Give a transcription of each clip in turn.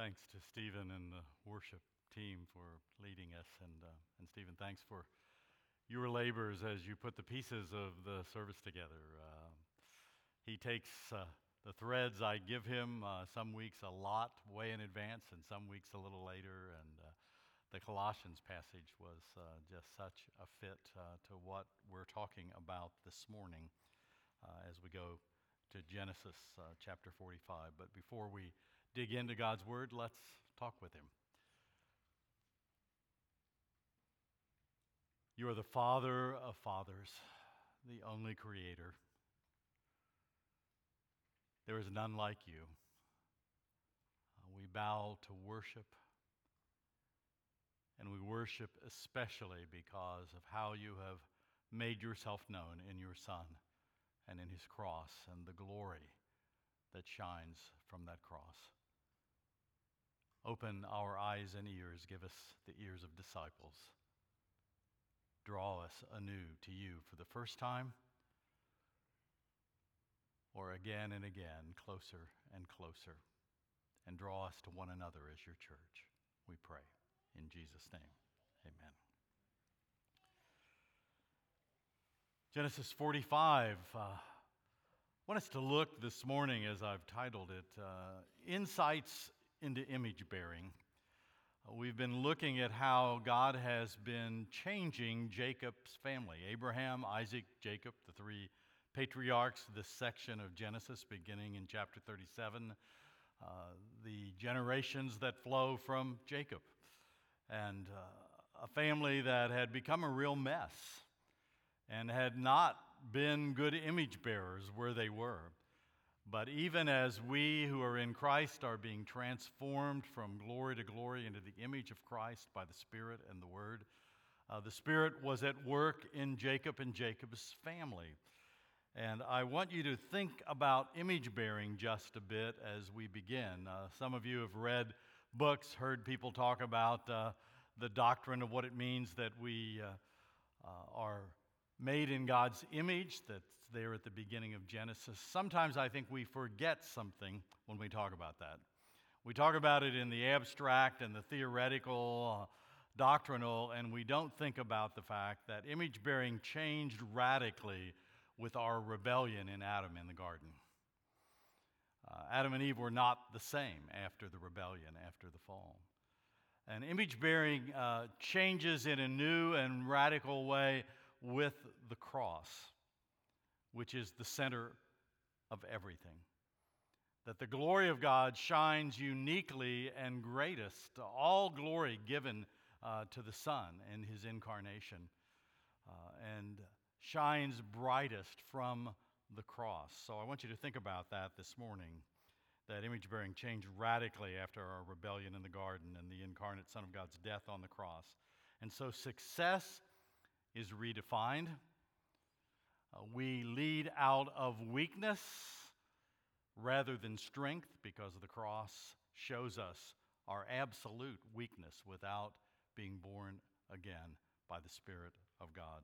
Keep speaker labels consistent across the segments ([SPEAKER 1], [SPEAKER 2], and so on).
[SPEAKER 1] thanks to Stephen and the worship team for leading us. And, uh, and Stephen, thanks for your labors as you put the pieces of the service together. Uh, he takes uh, the threads I give him, uh, some weeks a lot way in advance, and some weeks a little later. And uh, the Colossians passage was uh, just such a fit to what we're talking about this morning as we go to Genesis chapter 45. But before we dig into God's Word, let's talk with Him. You are the Father of fathers, the only Creator. There is none like you. Uh, we bow to worship, and we worship especially because of how you have made yourself known in your Son and in His cross and the glory that shines from that cross. Open our eyes and ears, give us the ears of disciples. Draw us anew to you for the first time or again and again, closer and closer, and draw us to one another as your church. We pray. In Jesus' name, amen. Genesis 45. Uh, I want us to look this morning, as I've titled it, uh, Insights into image bearing. Uh, we've been looking at how God has been changing Jacob's family Abraham, Isaac, Jacob, the three patriarchs, this section of Genesis beginning in chapter 37, uh, the generations that flow from Jacob, and uh, a family that had become a real mess and had not been good image bearers where they were. But even as we who are in Christ are being transformed from glory to glory into the image of Christ by the Spirit and the Word, uh, the Spirit was at work in Jacob and Jacob's family. And I want you to think about image bearing just a bit as we begin. Uh, some of you have read books, heard people talk about uh, the doctrine of what it means that we uh, uh are made in God's image, that's there at the beginning of Genesis. Sometimes I think we forget something when we talk about that. We talk about it in the abstract and the theoretical, uh, doctrinal, and we don't think about the fact that image bearing changed radically with our rebellion in Adam in the garden. Uh, Adam and Eve were not the same after the rebellion, after the fall. And image bearing uh, changes in a new and radical way with the cross, which is the center of everything. That the glory of God shines uniquely and greatest, all glory given uh, to the Son in his incarnation, uh, and shines brightest from the cross. So I want you to think about that this morning. That image bearing changed radically after our rebellion in the garden and the incarnate Son of God's death on the cross. And so success is redefined. Uh, we lead out of weakness rather than strength because the cross shows us our absolute weakness without being born again by the Spirit of God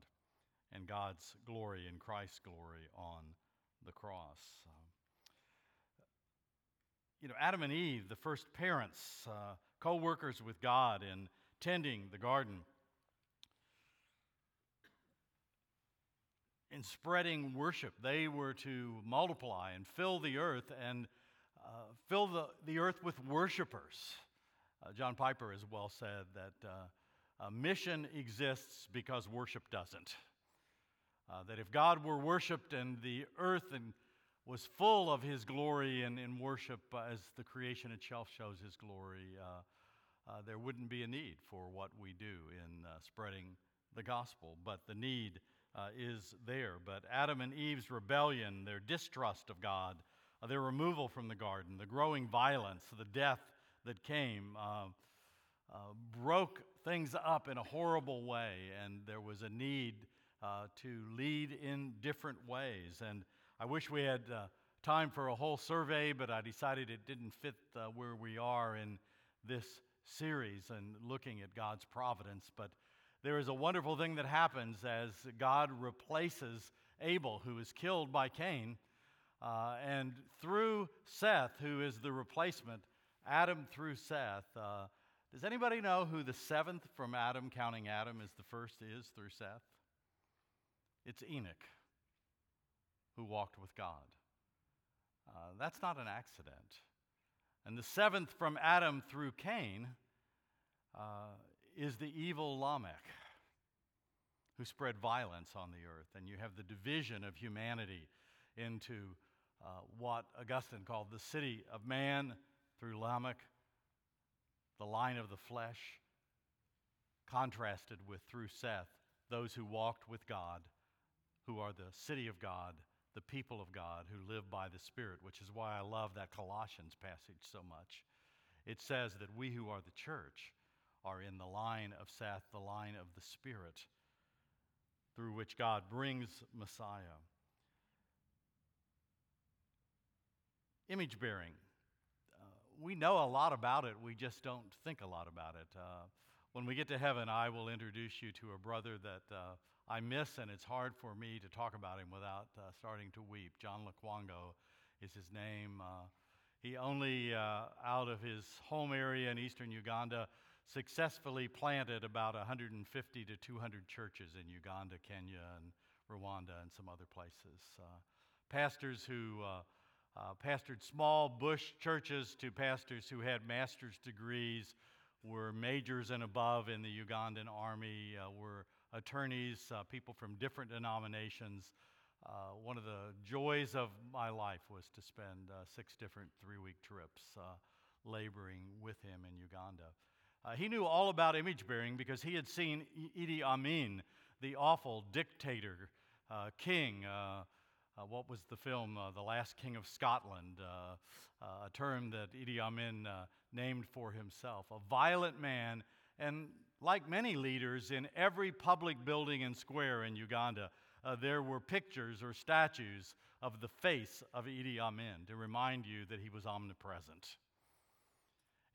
[SPEAKER 1] and God's glory and Christ's glory on the cross. Uh, you know, Adam and Eve, the first parents, uh, co workers with God in tending the garden, in spreading worship. They were to multiply and fill the earth and uh, fill the, the earth with worshipers. Uh, John Piper has well said that uh, mission exists because worship doesn't. Uh, that if God were worshiped and the earth and was full of his glory and in worship uh, as the creation itself shows his glory, uh, there wouldn't be a need for what we do in spreading the gospel. But the need uh, is there. But Adam and Eve's rebellion, their distrust of God, uh, their removal from the garden, the growing violence, the death that came, uh, uh broke things up in a horrible way, and there was a need uh, to lead in different ways. And I wish we had time for a whole survey, but I decided it didn't fit where we are in this series and looking at God's providence. But there is a wonderful thing that happens as God replaces Abel, who is killed by Cain. Uh, and through Seth, who is the replacement, Adam through Seth. Uh, does anybody know who the seventh from Adam, counting Adam, is the first is through Seth? It's Enoch, who walked with God. Uh, that's not an accident. And the seventh from Adam through Cain uh, is the evil Lamech, who spread violence on the earth. And you have the division of humanity into uh, what Augustine called the city of man through Lamech, the line of the flesh, contrasted with through Seth, those who walked with God, who are the city of God, the people of God, who live by the Spirit, which is why I love that Colossians passage so much. It says that we who are the church are in the line of Seth, the line of the Spirit, through which God brings Messiah. Image bearing. Uh, we know a lot about it, we just don't think a lot about it. Uh, when we get to heaven, I will introduce you to a brother that uh, I miss, and it's hard for me to talk about him without uh, starting to weep. John Lukwango is his name. Uh, he only, uh, out of his home area in eastern Uganda, successfully planted about 150 to 200 churches in Uganda, Kenya, and Rwanda, and some other places. Uh, pastors who uh, uh, pastored small bush churches to pastors who had master's degrees, were majors and above in the Ugandan army, uh, were attorneys, uh, people from different denominations. Uh, one of the joys of my life was to spend six different three week trips laboring with him in Uganda. Uh, he knew all about image bearing because he had seen Idi Amin, the awful dictator, uh, king. Uh, uh what was the film? Uh, the Last King of Scotland, uh, a term that Idi Amin named for himself. A violent man, and like many leaders, in every public building and square in Uganda, there were pictures or statues of the face of Idi Amin to remind you that he was omnipresent.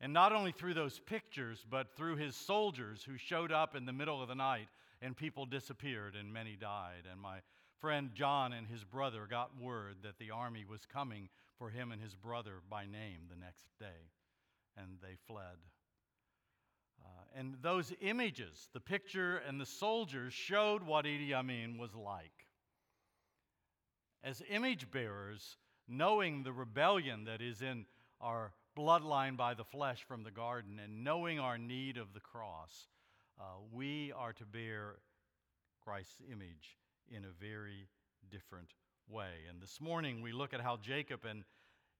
[SPEAKER 1] And not only through those pictures, but through his soldiers who showed up in the middle of the night and people disappeared and many died. And my friend John and his brother got word that the army was coming for him and his brother by name the next day, and they fled. Uh, and those images, the picture and the soldiers, showed what Idi Amin was like. As image bearers, knowing the rebellion that is in our bloodline by the flesh from the garden, and knowing our need of the cross, uh, we are to bear Christ's image in a very different way. And this morning we look at how Jacob and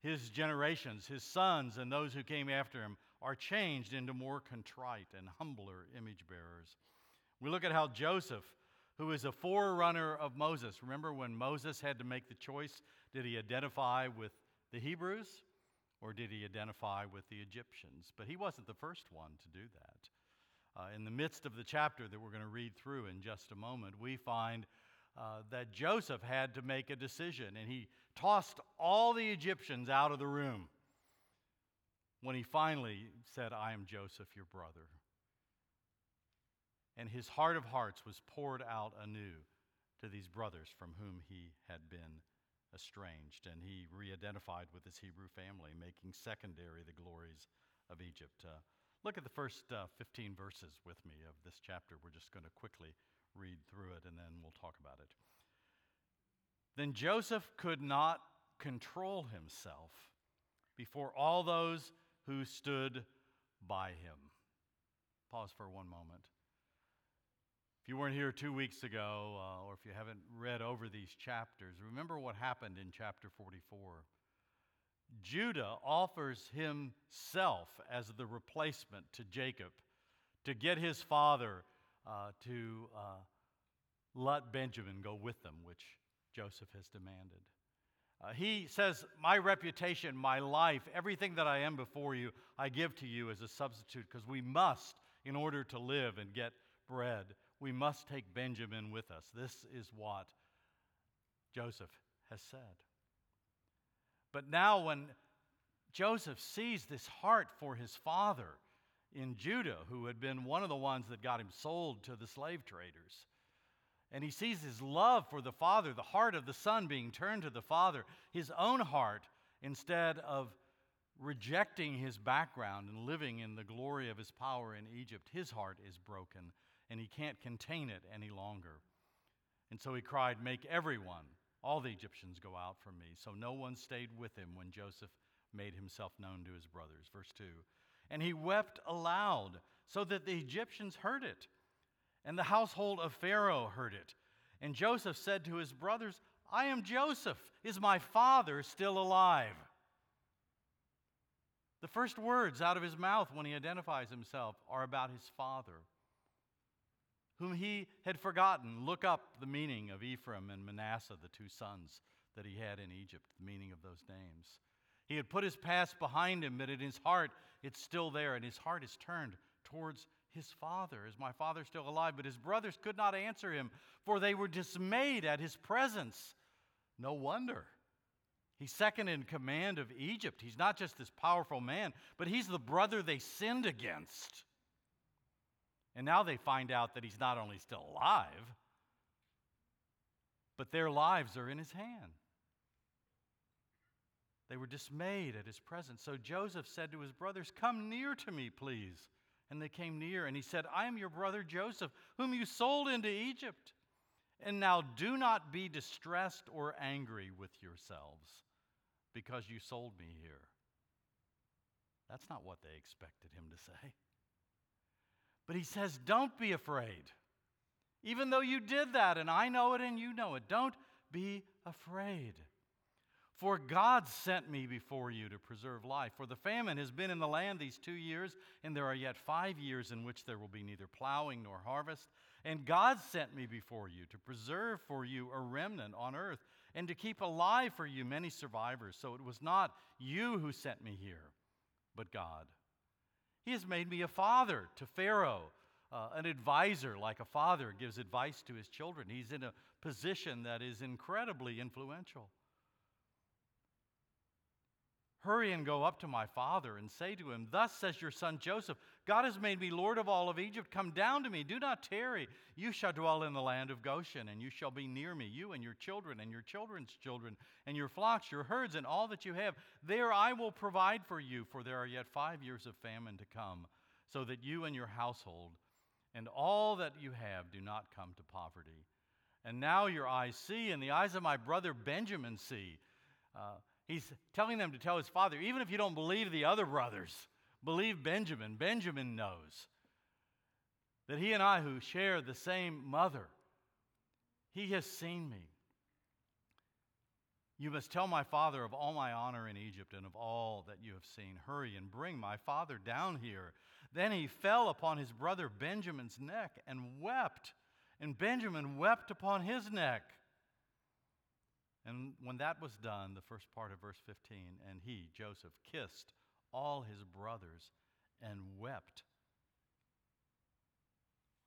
[SPEAKER 1] his generations, his sons, and those who came after him are changed into more contrite and humbler image bearers. We look at how Joseph, who is a forerunner of Moses, remember when Moses had to make the choice? Did he identify with the Hebrews or did he identify with the Egyptians? But he wasn't the first one to do that. Uh, in the midst of the chapter that we're going to read through in just a moment, we find uh, that Joseph had to make a decision, and he tossed all the Egyptians out of the room when he finally said, I am Joseph, your brother. And his heart of hearts was poured out anew to these brothers from whom he had been estranged, and he re identified with his Hebrew family, making secondary the glories of Egypt. Uh, look at the first uh, 15 verses with me of this chapter. We're just going to quickly read through it and then we'll talk about it. Then Joseph could not control himself before all those who stood by him. Pause for one moment. If you weren't here two weeks ago, uh, or if you haven't read over these chapters, remember what happened in chapter 44. Judah offers himself as the replacement to Jacob to get his father uh, to uh, let Benjamin go with them, which Joseph has demanded. Uh, he says, My reputation, my life, everything that I am before you, I give to you as a substitute because we must, in order to live and get bread, we must take Benjamin with us. This is what Joseph has said. But now, when Joseph sees this heart for his father in Judah, who had been one of the ones that got him sold to the slave traders, and he sees his love for the father, the heart of the son being turned to the father, his own heart, instead of rejecting his background and living in the glory of his power in Egypt, his heart is broken and he can't contain it any longer. And so he cried, Make everyone, all the Egyptians, go out from me. So no one stayed with him when Joseph made himself known to his brothers. Verse 2. And he wept aloud, so that the Egyptians heard it, and the household of Pharaoh heard it. And Joseph said to his brothers, I am Joseph. Is my father still alive? The first words out of his mouth when he identifies himself are about his father, whom he had forgotten. Look up the meaning of Ephraim and Manasseh, the two sons that he had in Egypt, the meaning of those names. He had put his past behind him, but in his heart, it's still there, and his heart is turned towards his father. Is my father still alive? But his brothers could not answer him, for they were dismayed at his presence. No wonder. He's second in command of Egypt. He's not just this powerful man, but he's the brother they sinned against. And now they find out that he's not only still alive, but their lives are in his hand. They were dismayed at his presence. So Joseph said to his brothers, Come near to me, please. And they came near, and he said, I am your brother Joseph, whom you sold into Egypt. And now do not be distressed or angry with yourselves because you sold me here. That's not what they expected him to say. But he says, Don't be afraid. Even though you did that, and I know it and you know it, don't be afraid. For God sent me before you to preserve life. For the famine has been in the land these two years, and there are yet five years in which there will be neither plowing nor harvest. And God sent me before you to preserve for you a remnant on earth and to keep alive for you many survivors. So it was not you who sent me here, but God. He has made me a father to Pharaoh, uh, an advisor like a father gives advice to his children. He's in a position that is incredibly influential. Hurry and go up to my father and say to him, Thus says your son Joseph, God has made me Lord of all of Egypt. Come down to me, do not tarry. You shall dwell in the land of Goshen, and you shall be near me, you and your children, and your children's children, and your flocks, your herds, and all that you have. There I will provide for you, for there are yet five years of famine to come, so that you and your household and all that you have do not come to poverty. And now your eyes see, and the eyes of my brother Benjamin see. Uh, He's telling them to tell his father, even if you don't believe the other brothers, believe Benjamin. Benjamin knows that he and I, who share the same mother, he has seen me. You must tell my father of all my honor in Egypt and of all that you have seen. Hurry and bring my father down here. Then he fell upon his brother Benjamin's neck and wept, and Benjamin wept upon his neck. And when that was done, the first part of verse 15, and he, Joseph, kissed all his brothers and wept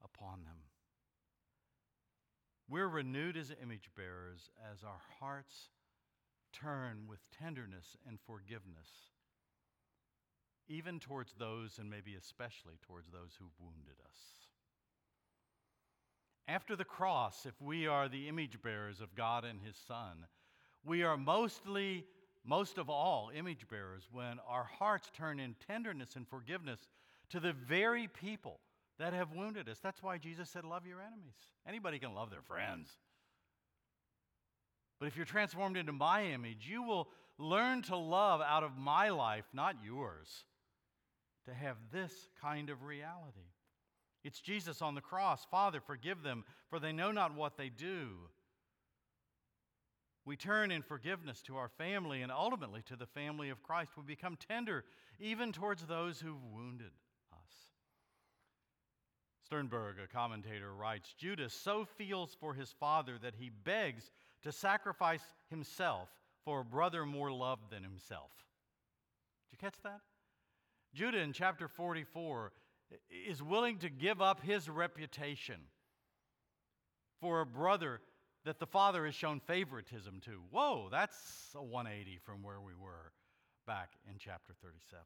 [SPEAKER 1] upon them. We're renewed as image bearers as our hearts turn with tenderness and forgiveness, even towards those, and maybe especially towards those who've wounded us. After the cross, if we are the image bearers of God and His Son, we are mostly, most of all, image bearers when our hearts turn in tenderness and forgiveness to the very people that have wounded us. That's why Jesus said, Love your enemies. Anybody can love their friends. But if you're transformed into my image, you will learn to love out of my life, not yours, to have this kind of reality. It's Jesus on the cross. Father, forgive them, for they know not what they do. We turn in forgiveness to our family and ultimately to the family of Christ. We become tender even towards those who've wounded us. Sternberg, a commentator, writes Judas so feels for his father that he begs to sacrifice himself for a brother more loved than himself. Did you catch that? Judah in chapter 44 is willing to give up his reputation for a brother that the father has shown favoritism to. Whoa, that's a 180 from where we were back in chapter 37.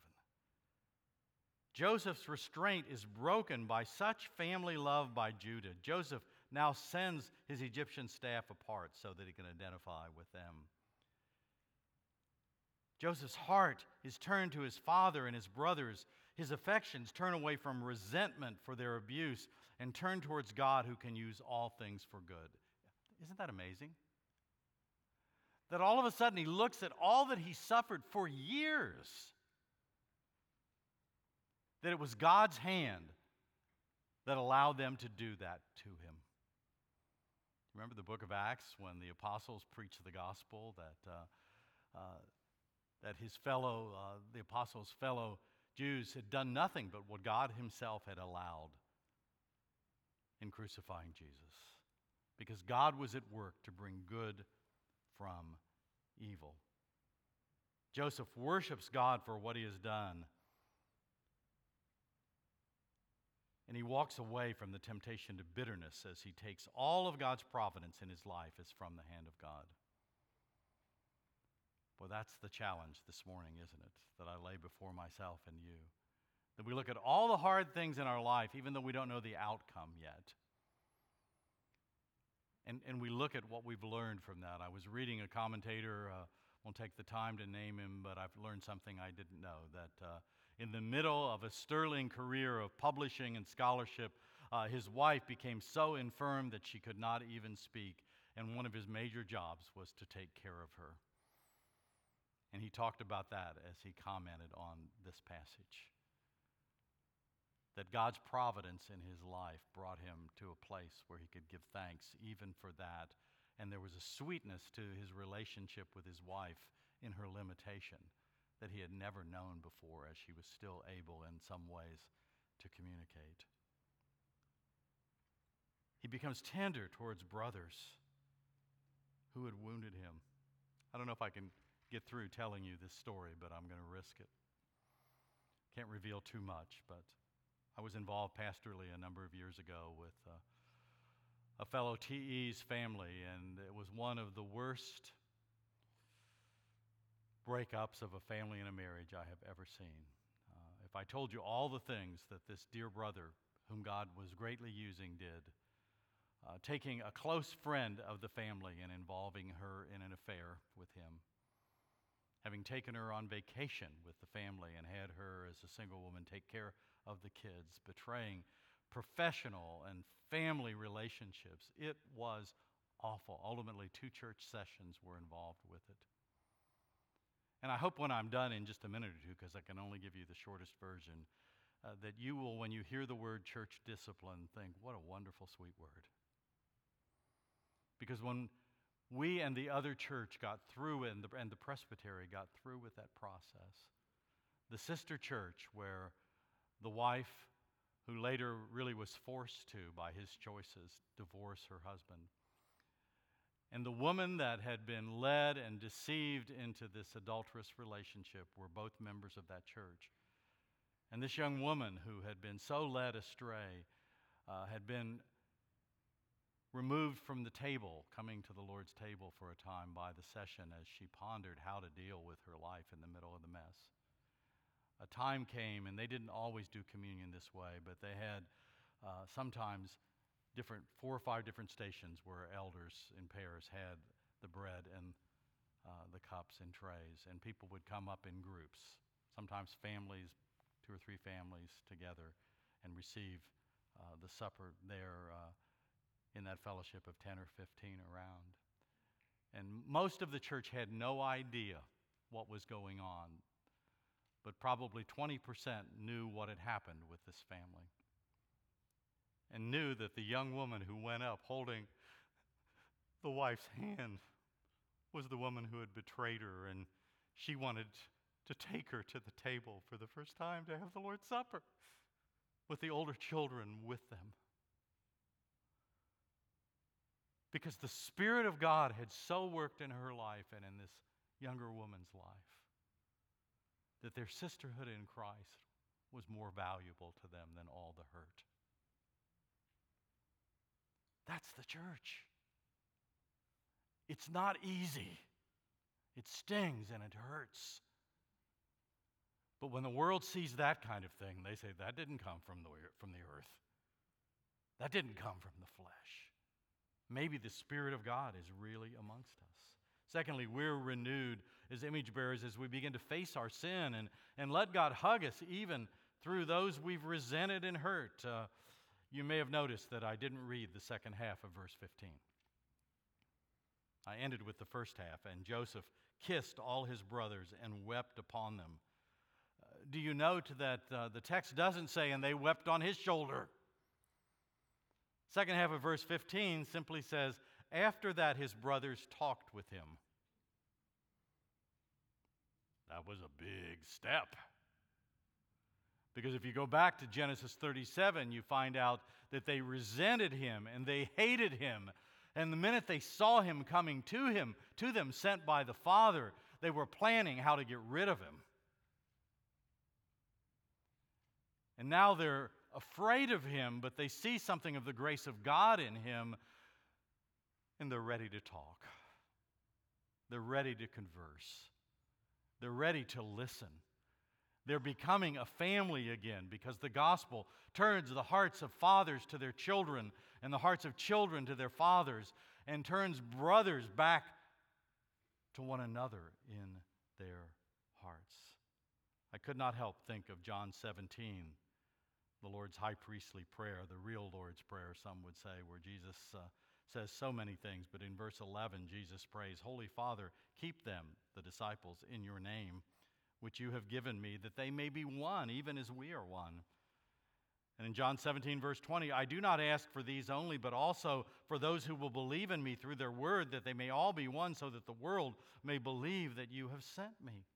[SPEAKER 1] Joseph's restraint is broken by such family love by Judah. Joseph now sends his Egyptian staff apart so that he can identify with them. Joseph's heart is turned to his father and his brothers. His affections turn away from resentment for their abuse and turn towards God who can use all things for good. Isn't that amazing? That all of a sudden he looks at all that he suffered for years, that it was God's hand that allowed them to do that to him. Remember the book of Acts when the apostles preached the gospel that, uh, uh, that his fellow, uh, the apostles' fellow Jews had done nothing but what God himself had allowed in crucifying Jesus. Because God was at work to bring good from evil. Joseph worships God for what he has done. And he walks away from the temptation to bitterness as he takes all of God's providence in his life as from the hand of God. Well, that's the challenge this morning, isn't it? That I lay before myself and you. That we look at all the hard things in our life, even though we don't know the outcome yet. And, and we look at what we've learned from that. I was reading a commentator, uh, won't take the time to name him, but I've learned something I didn't know. That uh, in the middle of a sterling career of publishing and scholarship, uh, his wife became so infirm that she could not even speak, and one of his major jobs was to take care of her. And he talked about that as he commented on this passage that God's providence in his life brought him to a place where he could give thanks even for that. And there was a sweetness to his relationship with his wife in her limitation that he had never known before as she was still able in some ways to communicate. He becomes tender towards brothers who had wounded him. I don't know if I can get through telling you this story, but I'm going to risk it. Can't reveal too much, but I was involved pastorally a number of years ago with uh, a fellow TE's family, and it was one of the worst breakups of a family and a marriage I have ever seen. Uh, if I told you all the things that this dear brother, whom God was greatly using, did, uh, taking a close friend of the family and involving her in an affair with him, having taken her on vacation with the family and had her as a single woman take care of the kids, betraying professional and family relationships. It was awful. Ultimately, two church sessions were involved with it. And I hope when I'm done in just a minute or two, because I can only give you the shortest version, uh, that you will, when you hear the word church discipline, think, what a wonderful, sweet word. Because when we and the other church got through and the, and the presbytery got through with that process, the sister church, where the wife, who later really was forced to by his choices, divorce her husband. And the woman that had been led and deceived into this adulterous relationship were both members of that church. And this young woman who had been so led astray uh, had been removed from the table, coming to the Lord's table for a time by the session as she pondered how to deal with her life in the middle of the mess. A time came, and they didn't always do communion this way, but they had uh, sometimes different, four or five different stations where elders in pairs had the bread and uh, the cups and trays, and people would come up in groups, sometimes families, two or three families together, and receive uh, the supper there uh, in that fellowship of 10 or 15 around. And most of the church had no idea what was going on but probably 20% knew what had happened with this family and knew that the young woman who went up holding the wife's hand was the woman who had betrayed her, and she wanted to take her to the table for the first time to have the Lord's Supper with the older children with them. Because the Spirit of God had so worked in her life and in this younger woman's life that their sisterhood in Christ was more valuable to them than all the hurt. That's the church. It's not easy. It stings and it hurts. But when the world sees that kind of thing, they say, that didn't come from the, from the earth. That didn't come from the flesh. Maybe the Spirit of God is really amongst us. Secondly, we're renewed as image bearers as we begin to face our sin and, and let God hug us even through those we've resented and hurt. Uh, you may have noticed that I didn't read the second half of verse 15. I ended with the first half, and Joseph kissed all his brothers and wept upon them. Uh, do you note that uh, the text doesn't say, and they wept on his shoulder? Second half of verse 15 simply says, after that, his brothers talked with him. That was a big step. Because if you go back to Genesis 37, you find out that they resented him and they hated him. And the minute they saw him coming to him, to them, sent by the Father, they were planning how to get rid of him. And now they're afraid of him, but they see something of the grace of God in him, and they're ready to talk. They're ready to converse. They're ready to listen. They're becoming a family again because the gospel turns the hearts of fathers to their children and the hearts of children to their fathers and turns brothers back to one another in their hearts. I could not help think of John 17, the Lord's high priestly prayer, the real Lord's prayer, some would say, where Jesus uh, says so many things, but in verse 11, Jesus prays, Holy Father, keep them, the disciples, in your name which you have given me, that they may be one, even as we are one. And in John 17, verse 20, I do not ask for these only, but also for those who will believe in me through their word, that they may all be one, so that the world may believe that you have sent me.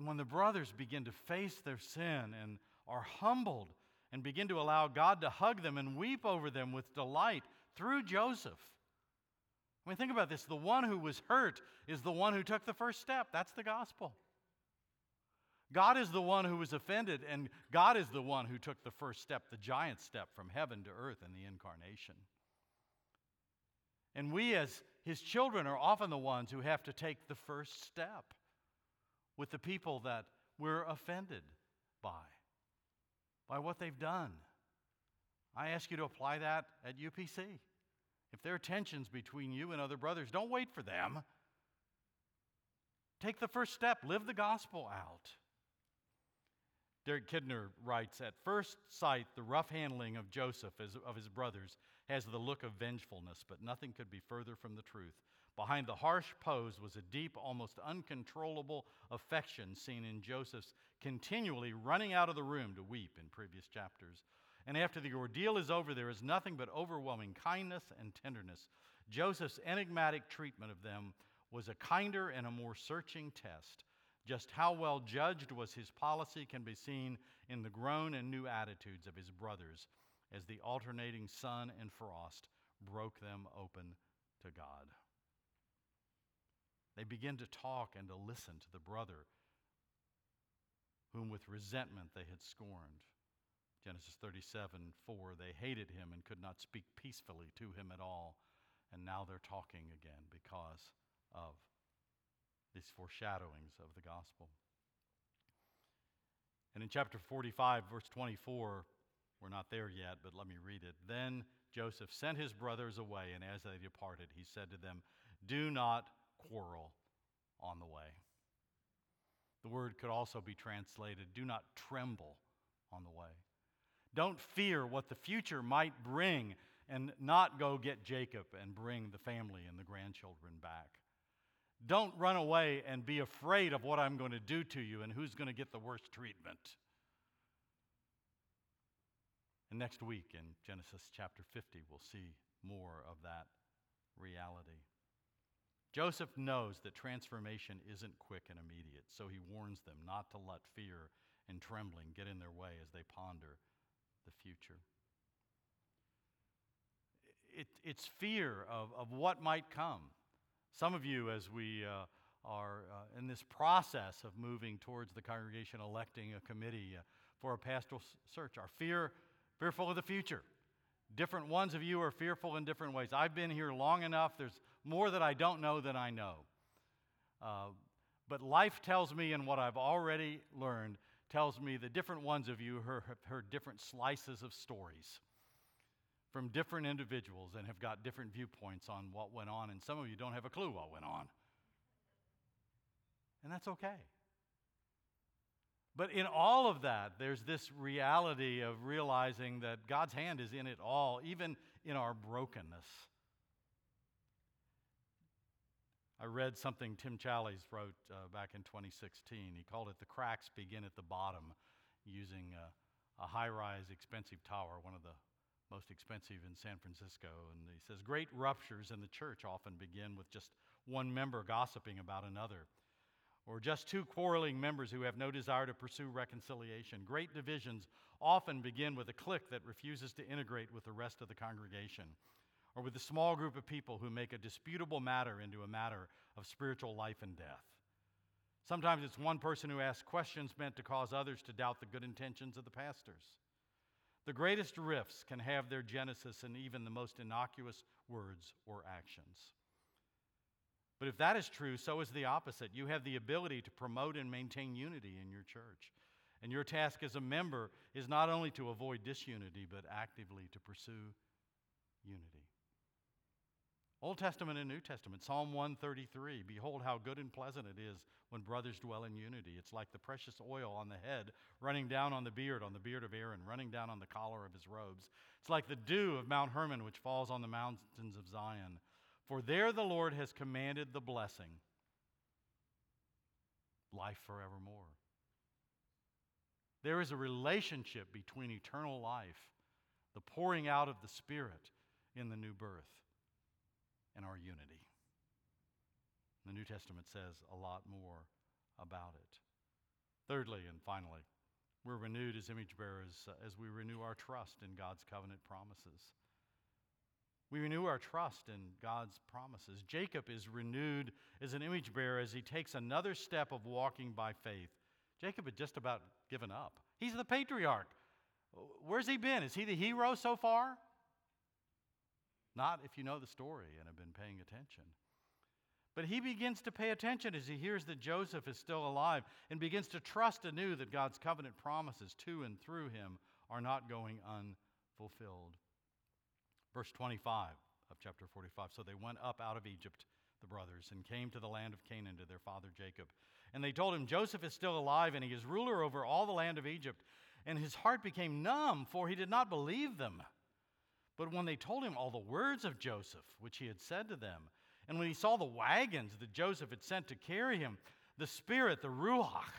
[SPEAKER 1] And when the brothers begin to face their sin and are humbled and begin to allow God to hug them and weep over them with delight through Joseph, I mean, think about this. The one who was hurt is the one who took the first step. That's the gospel. God is the one who was offended, and God is the one who took the first step, the giant step from heaven to earth in the incarnation. And we, as his children, are often the ones who have to take the first step with the people that we're offended by, by what they've done. I ask you to apply that at UPC. If there are tensions between you and other brothers, don't wait for them. Take the first step, live the gospel out. Derek Kidner writes At first sight, the rough handling of Joseph of his brothers has the look of vengefulness, but nothing could be further from the truth. Behind the harsh pose was a deep, almost uncontrollable affection seen in Joseph's continually running out of the room to weep in previous chapters. And after the ordeal is over, there is nothing but overwhelming kindness and tenderness. Joseph's enigmatic treatment of them was a kinder and a more searching test. Just how well judged was his policy can be seen in the grown and new attitudes of his brothers as the alternating sun and frost broke them open to God. They begin to talk and to listen to the brother whom with resentment they had scorned. Genesis 37 4, they hated him and could not speak peacefully to him at all. And now they're talking again because of these foreshadowings of the gospel. And in chapter 45, verse 24, we're not there yet, but let me read it. Then Joseph sent his brothers away, and as they departed, he said to them, Do not quarrel on the way. The word could also be translated, Do not tremble on the way. Don't fear what the future might bring and not go get Jacob and bring the family and the grandchildren back. Don't run away and be afraid of what I'm going to do to you and who's going to get the worst treatment. And next week in Genesis chapter 50, we'll see more of that reality. Joseph knows that transformation isn't quick and immediate, so he warns them not to let fear and trembling get in their way as they ponder the future. It, it's fear of, of what might come. Some of you, as we uh, are uh, in this process of moving towards the congregation electing a committee uh, for a pastoral search, are fear, fearful of the future. Different ones of you are fearful in different ways. I've been here long enough, there's more that I don't know than I know. Uh, but life tells me, and what I've already learned, tells me that different ones of you have heard different slices of stories. From different individuals and have got different viewpoints on what went on, and some of you don't have a clue what went on. And that's okay. But in all of that, there's this reality of realizing that God's hand is in it all, even in our brokenness. I read something Tim Challies wrote uh, back in 2016. He called it The Cracks Begin at the Bottom, using a, a high rise, expensive tower, one of the most expensive in San Francisco. And he says, Great ruptures in the church often begin with just one member gossiping about another, or just two quarreling members who have no desire to pursue reconciliation. Great divisions often begin with a clique that refuses to integrate with the rest of the congregation or with a small group of people who make a disputable matter into a matter of spiritual life and death. Sometimes it's one person who asks questions meant to cause others to doubt the good intentions of the pastors. The greatest rifts can have their genesis in even the most innocuous words or actions. But if that is true, so is the opposite. You have the ability to promote and maintain unity in your church. And your task as a member is not only to avoid disunity, but actively to pursue unity. Old Testament and New Testament, Psalm 133 Behold, how good and pleasant it is when brothers dwell in unity. It's like the precious oil on the head, running down on the beard, on the beard of Aaron, running down on the collar of his robes. It's like the dew of Mount Hermon, which falls on the mountains of Zion. For there the Lord has commanded the blessing, life forevermore. There is a relationship between eternal life, the pouring out of the Spirit in the new birth and our unity. The New Testament says a lot more about it. Thirdly, and finally, we're renewed as image bearers uh, as we renew our trust in God's covenant promises. We renew our trust in God's promises. Jacob is renewed as an image bearer as he takes another step of walking by faith. Jacob had just about given up. He's the patriarch. Where's he been? Is he the hero so far? Not if you know the story and have been paying attention. But he begins to pay attention as he hears that Joseph is still alive and begins to trust anew that God's covenant promises to and through him are not going unfulfilled. Verse 25 of chapter 45 So they went up out of Egypt, the brothers, and came to the land of Canaan to their father Jacob. And they told him, Joseph is still alive, and he is ruler over all the land of Egypt. And his heart became numb, for he did not believe them. But when they told him all the words of Joseph, which he had said to them, and when he saw the wagons that Joseph had sent to carry him, the Spirit, the Ruach,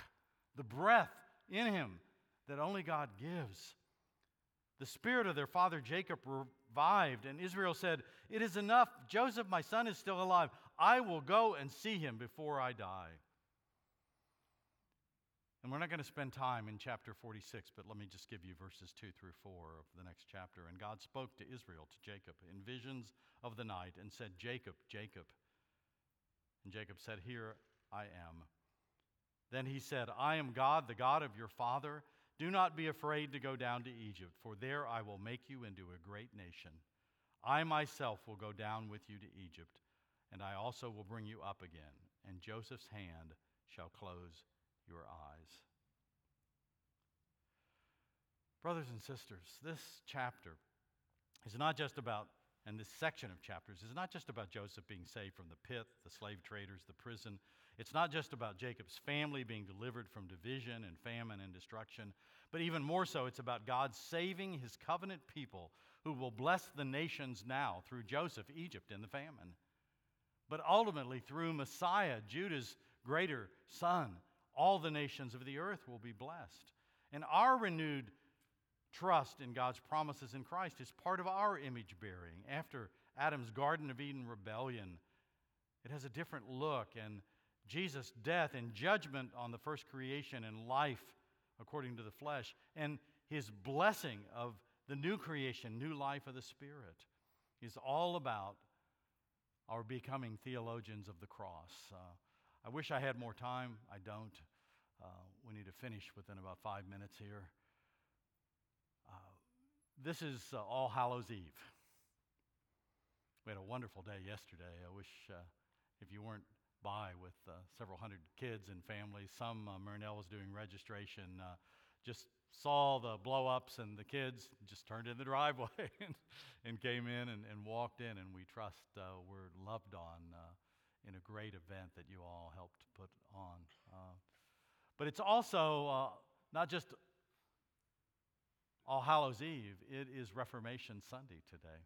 [SPEAKER 1] the breath in him that only God gives, the spirit of their father Jacob revived, and Israel said, It is enough. Joseph, my son, is still alive. I will go and see him before I die. And we're not going to spend time in chapter 46, but let me just give you verses 2 through 4 of the next chapter. And God spoke to Israel, to Jacob, in visions of the night, and said, Jacob, Jacob. And Jacob said, Here I am. Then he said, I am God, the God of your father. Do not be afraid to go down to Egypt, for there I will make you into a great nation. I myself will go down with you to Egypt, and I also will bring you up again, and Joseph's hand shall close your eyes. Brothers and sisters, this chapter is not just about, and this section of chapters is not just about Joseph being saved from the pit, the slave traders, the prison. It's not just about Jacob's family being delivered from division and famine and destruction, but even more so, it's about God saving his covenant people who will bless the nations now through Joseph, Egypt, and the famine. But ultimately, through Messiah, Judah's greater son, all the nations of the earth will be blessed. And our renewed trust in God's promises in Christ is part of our image bearing. After Adam's Garden of Eden rebellion, it has a different look, and Jesus' death and judgment on the first creation and life according to the flesh, and his blessing of the new creation, new life of the Spirit, is all about our becoming theologians of the cross. Uh, I wish I had more time. I don't. Uh, we need to finish within about five minutes here. Uh, this is uh, All Hallows Eve. We had a wonderful day yesterday. I wish uh, if you weren't by with uh, several hundred kids and families, some uh, Murnell was doing registration just saw the blow ups and the kids just turned in the driveway and, and came in and, and, walked in. And we trust uh, we're loved on uh, in a great event that you all helped put on. Uh, but it's also uh, not just All Hallows Eve, it is Reformation Sunday today.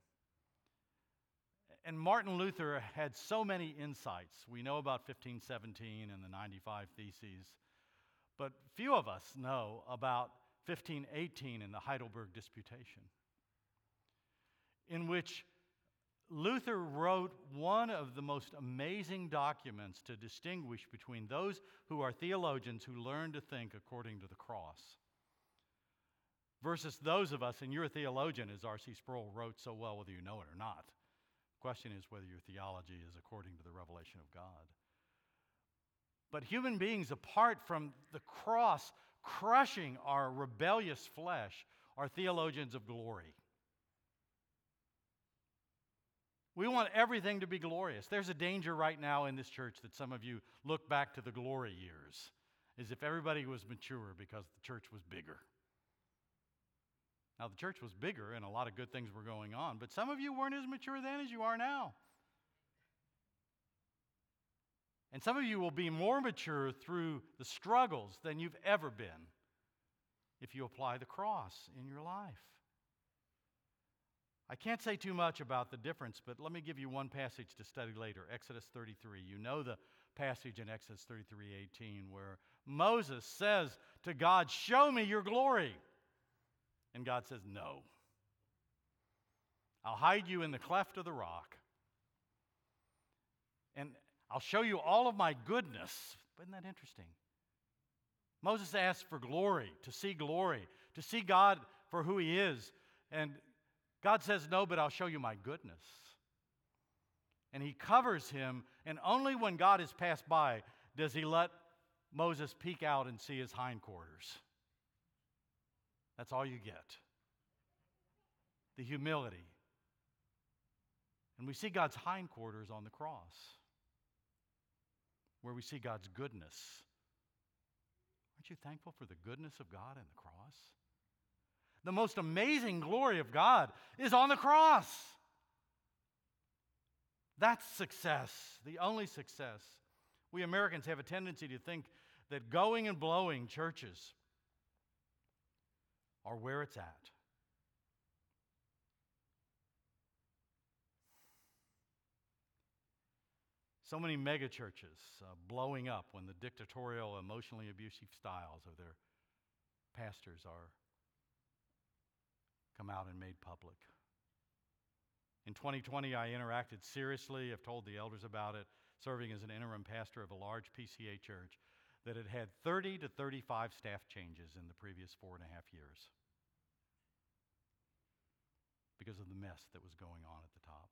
[SPEAKER 1] And Martin Luther had so many insights. We know about 1517 and the 95 Theses, but few of us know about 1518 and the Heidelberg Disputation, in which Luther wrote one of the most amazing documents to distinguish between those who are theologians who learn to think according to the cross versus those of us, and you're a theologian, as R.C. Sproul wrote so well, whether you know it or not. The question is whether your theology is according to the revelation of God. But human beings, apart from the cross crushing our rebellious flesh, are theologians of glory. We want everything to be glorious. There's a danger right now in this church that some of you look back to the glory years as if everybody was mature because the church was bigger. Now, the church was bigger and a lot of good things were going on, but some of you weren't as mature then as you are now. And some of you will be more mature through the struggles than you've ever been if you apply the cross in your life. I can't say too much about the difference, but let me give you one passage to study later Exodus 33. You know the passage in Exodus 33 18 where Moses says to God, Show me your glory. And God says, No. I'll hide you in the cleft of the rock. And I'll show you all of my goodness. Isn't that interesting? Moses asked for glory, to see glory, to see God for who he is. And God says, No, but I'll show you my goodness. And he covers him, and only when God has passed by does he let Moses peek out and see his hindquarters. That's all you get. The humility. And we see God's hindquarters on the cross, where we see God's goodness. Aren't you thankful for the goodness of God in the cross? The most amazing glory of God is on the cross. That's success, the only success. We Americans have a tendency to think that going and blowing churches are where it's at. So many megachurches uh, blowing up when the dictatorial, emotionally abusive styles of their pastors are come out and made public. In 2020, I interacted seriously. I've told the elders about it, serving as an interim pastor of a large PCA church that had had 30 to 35 staff changes in the previous four and a half years because of the mess that was going on at the top.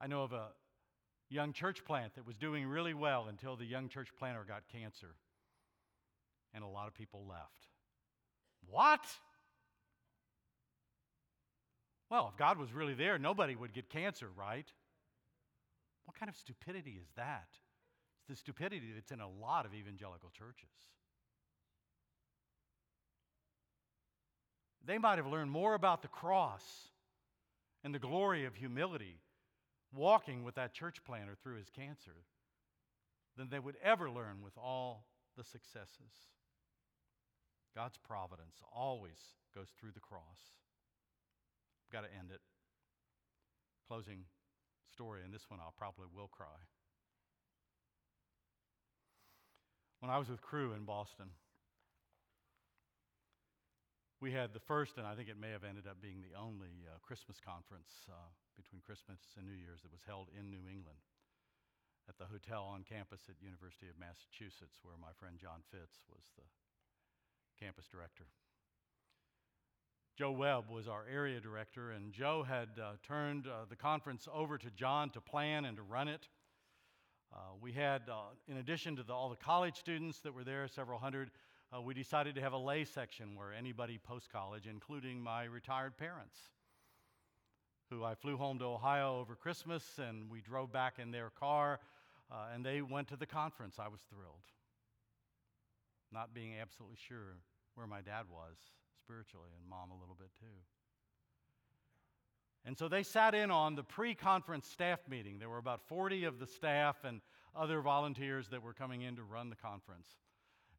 [SPEAKER 1] I know of a young church plant that was doing really well until the young church planter got cancer and a lot of people left. What? Well, if God was really there, nobody would get cancer, right? What kind of stupidity is that? It's the stupidity that's in a lot of evangelical churches. They might have learned more about the cross and the glory of humility walking with that church planter through his cancer than they would ever learn with all the successes. God's providence always goes through the cross. I've got to end it. Closing story, and this one I'll probably will cry. When I was with Cru in Boston, we had the first, and I think it may have ended up being the only uh, Christmas conference uh, between Christmas and New Year's that was held in New England at the hotel on campus at University of Massachusetts, where my friend John Fitz was the campus director. Joe Webb was our area director, and Joe had uh, turned uh, the conference over to John to plan and to run it. Uh, we had, uh, in addition to the, all the college students that were there, several hundred, uh, we decided to have a lay section where anybody post college, including my retired parents, who I flew home to Ohio over Christmas, and we drove back in their car Uh, and they went to the conference. I was thrilled. Not being absolutely sure where my dad was spiritually, and mom a little bit too. And so they sat in on the pre conference staff meeting. There were about 40 of the staff and other volunteers that were coming in to run the conference.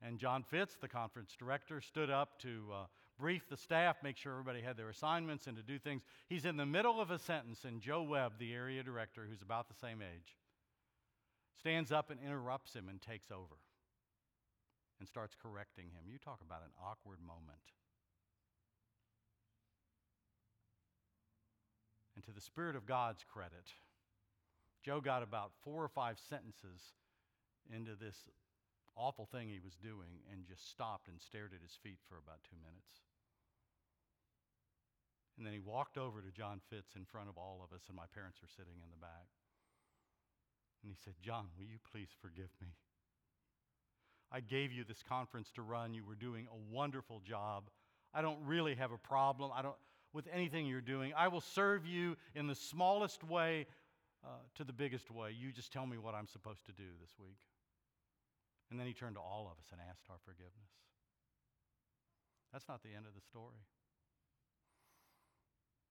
[SPEAKER 1] And John Fitz, the conference director, stood up to uh, brief the staff, make sure everybody had their assignments, and to do things. He's in the middle of a sentence, and Joe Webb, the area director, who's about the same age, stands up and interrupts him and takes over and starts correcting him. You talk about an awkward moment. And to the Spirit of God's credit, Joe got about four or five sentences into this awful thing he was doing and just stopped and stared at his feet for about two minutes. And then he walked over to John Fitz in front of all of us, and my parents were sitting in the back. And he said, John, will you please forgive me? I gave you this conference to run. You were doing a wonderful job. I don't really have a problem I don't, with anything you're doing. I will serve you in the smallest way uh, to the biggest way. You just tell me what I'm supposed to do this week. And then he turned to all of us and asked our forgiveness. That's not the end of the story.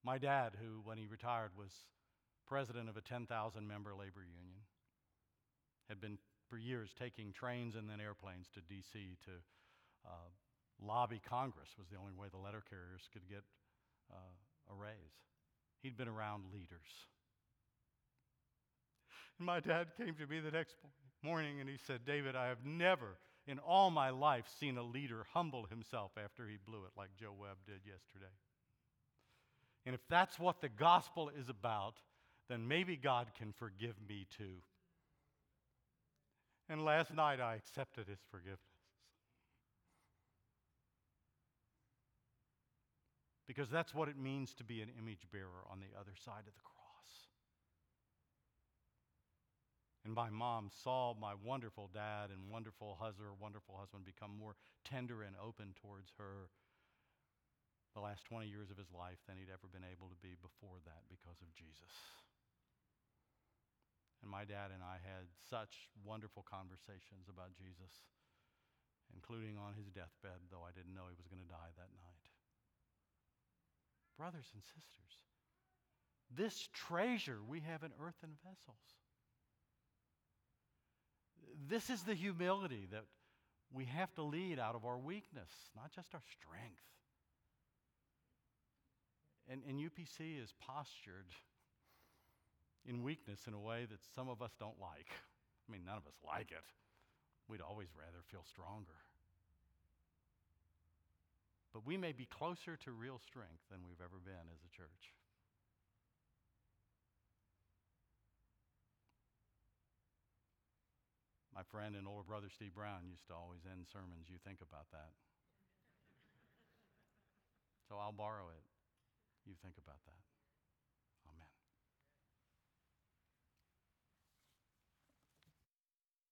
[SPEAKER 1] My dad, who, when he retired, was president of a 10,000 member labor union, had been for years taking trains and then airplanes to D.C. to uh, lobby Congress, was the only way the letter carriers could get uh, a raise. He'd been around leaders. And my dad came to me the next morning and he said, David, I have never in all my life seen a leader humble himself after he blew it like Joe Webb did yesterday. And if that's what the gospel is about, then maybe God can forgive me too. And last night I accepted his forgiveness. Because that's what it means to be an image bearer on the other side of the cross. And my mom saw my wonderful dad and wonderful husband, wonderful husband become more tender and open towards her the last 20 years of his life than he'd ever been able to be before that because of Jesus. And my dad and I had such wonderful conversations about Jesus, including on his deathbed, though I didn't know he was going to die that night. Brothers and sisters, this treasure we have in earthen vessels. This is the humility that we have to lead out of our weakness, not just our strength. And, and UPC is postured in weakness in a way that some of us don't like. I mean, none of us like it. We'd always rather feel stronger. But we may be closer to real strength than we've ever been as a church. My friend and older brother Steve Brown used to always end sermons, you think about that. so I'll borrow it. You think about that.